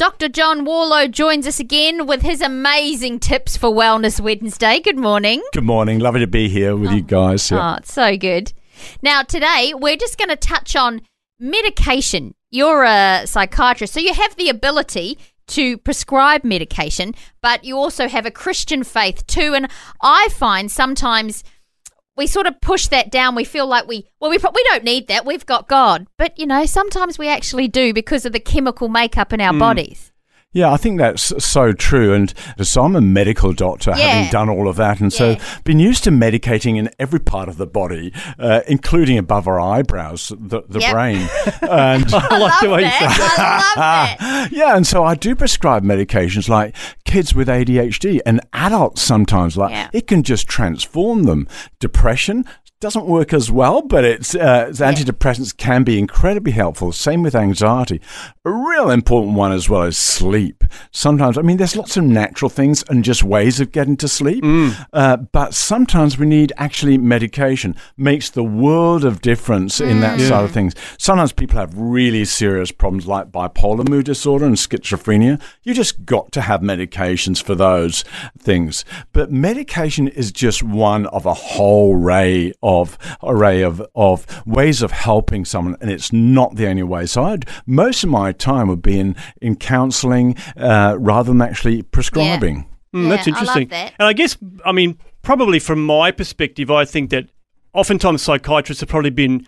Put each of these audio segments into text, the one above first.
Dr. John Warlow joins us again with his amazing tips for Wellness Wednesday. Good morning. Good morning. Lovely to be here with oh. you guys. Yeah. Oh, it's so good. Now, today we're just going to touch on medication. You're a psychiatrist, so you have the ability to prescribe medication, but you also have a Christian faith too. And I find sometimes we sort of push that down. We feel like we, well, we, we don't need that. We've got God. But, you know, sometimes we actually do because of the chemical makeup in our mm. bodies. Yeah, I think that's so true. And so I'm a medical doctor, yeah. having done all of that, and yeah. so been used to medicating in every part of the body, uh, including above our eyebrows, the, the yep. brain. And I, I like the way you yeah, and so I do prescribe medications like kids with ADHD and adults sometimes. Like yeah. it can just transform them. Depression, doesn't work as well, but it's, uh, it's antidepressants can be incredibly helpful. Same with anxiety. A real important one as well is sleep. Sometimes, I mean, there's lots of natural things and just ways of getting to sleep, mm. uh, but sometimes we need actually medication. Makes the world of difference mm. in that yeah. side of things. Sometimes people have really serious problems like bipolar mood disorder and schizophrenia. You just got to have medications for those things. But medication is just one of a whole array of of array of, of ways of helping someone, and it's not the only way. So I'd, most of my time would be in, in counseling uh, rather than actually prescribing. Yeah. Mm, that's interesting. I that. And I guess, I mean, probably from my perspective, I think that oftentimes psychiatrists have probably been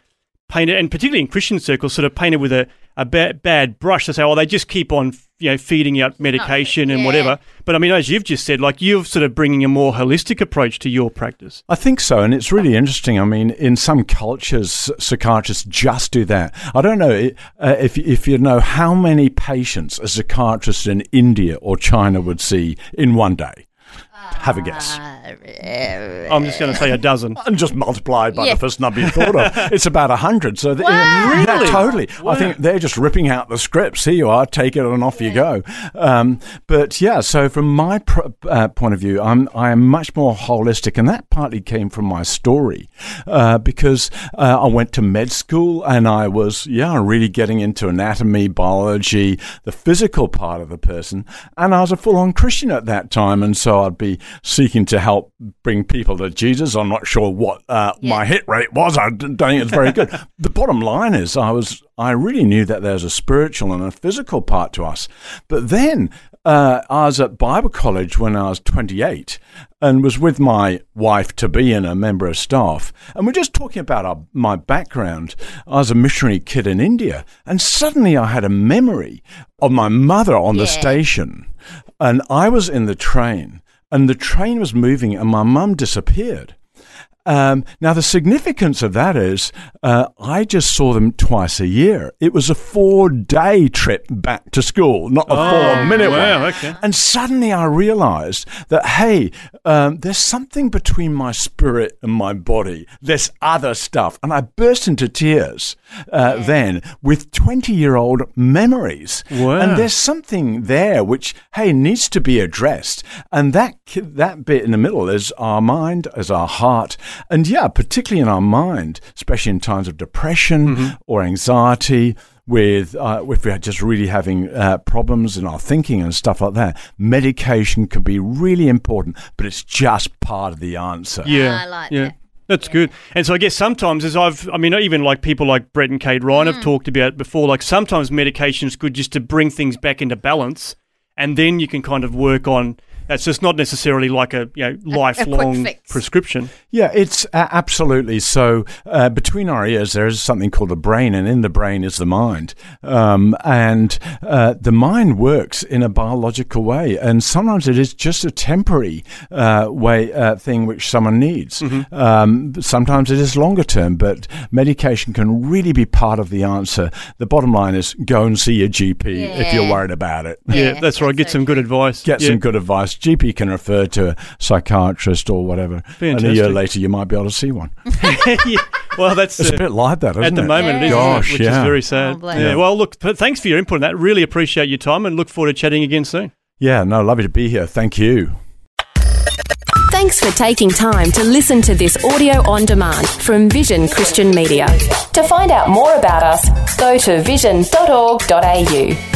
painted, and particularly in Christian circles, sort of painted with a, a bad, bad brush to say, oh, they just keep on you know feeding out medication and whatever. But I mean, as you've just said, like you're sort of bringing a more holistic approach to your practice. I think so, and it's really interesting. I mean, in some cultures, psychiatrists just do that. I don't know uh, if if you know how many patients a psychiatrist in India or China would see in one day. Have a guess. Uh, I'm just going to say a dozen. And just multiplied by yeah. the first number you thought of. It's about a hundred. So wow. yeah, really? totally. Wow. I think they're just ripping out the scripts. Here you are, take it and off yeah. you go. Um, but yeah, so from my pr- uh, point of view, I'm I am much more holistic, and that partly came from my story uh, because uh, I went to med school and I was yeah really getting into anatomy, biology, the physical part of the person, and I was a full on Christian at that time, and so I'd be seeking to help bring people to Jesus. I'm not sure what uh, yeah. my hit rate was. I don't think it's very good. the bottom line is, I was I really knew that there's a spiritual and a physical part to us. But then uh, I was at Bible college when I was 28 and was with my wife to be and a member of staff. And we're just talking about our, my background. I was a missionary kid in India, and suddenly I had a memory of my mother on yeah. the station. And I was in the train and the train was moving and my mum disappeared. Um, now, the significance of that is uh, I just saw them twice a year. It was a four day trip back to school, not a oh, four minute wow, one. Okay. And suddenly I realized that, hey, um, there's something between my spirit and my body. There's other stuff. And I burst into tears uh, yeah. then with 20 year old memories. Wow. And there's something there which, hey, needs to be addressed. And that, that bit in the middle is our mind, is our heart and yeah, particularly in our mind, especially in times of depression mm-hmm. or anxiety, with uh, if we're just really having uh, problems in our thinking and stuff like that, medication can be really important, but it's just part of the answer. Yeah, I like yeah. That. That's yeah. good. And so I guess sometimes, as I've, I mean, even like people like Brett and Kate Ryan mm. have talked about before, like sometimes medication is good just to bring things back into balance, and then you can kind of work on That's just not necessarily like a you know lifelong fix. prescription. Yeah, it's uh, absolutely so. Uh, between our ears, there is something called the brain, and in the brain is the mind. Um, and uh, the mind works in a biological way, and sometimes it is just a temporary uh, way uh, thing which someone needs. Mm-hmm. Um, sometimes it is longer term, but medication can really be part of the answer. The bottom line is go and see your GP if you're worried about it. Yeah, Yeah, that's right. Get so some good advice. Get Yeah. some good advice. GP can refer to a psychiatrist or whatever. And a year later, you might be able to see one. yeah. Well, that's It's uh, a bit like that, isn't at the it? moment, it is, Yeah. isn't it? Gosh, which yeah. is very sad. Oh, yeah. Well, look, th- thanks for your input on that. Really appreciate your time and look forward to chatting again soon. Yeah, no, lovely to be here. Thank you. Thanks for taking time to listen to this audio on demand from Vision Christian Media. To find out more about us, go to vision.org.au.